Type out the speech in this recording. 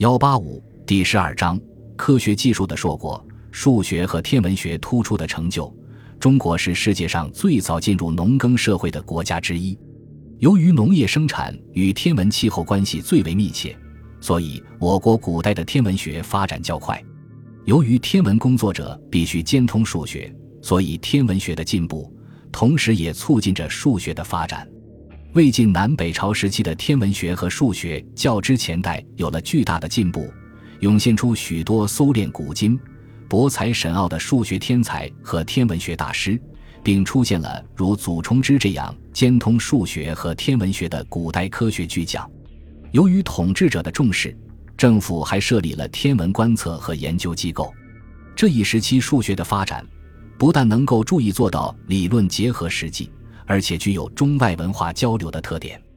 幺八五第十二章科学技术的硕果，数学和天文学突出的成就。中国是世界上最早进入农耕社会的国家之一。由于农业生产与天文气候关系最为密切，所以我国古代的天文学发展较快。由于天文工作者必须兼通数学，所以天文学的进步，同时也促进着数学的发展。魏晋南北朝时期的天文学和数学较之前代有了巨大的进步，涌现出许多搜炼古今、博采深奥的数学天才和天文学大师，并出现了如祖冲之这样兼通数学和天文学的古代科学巨匠。由于统治者的重视，政府还设立了天文观测和研究机构。这一时期数学的发展，不但能够注意做到理论结合实际。而且具有中外文化交流的特点。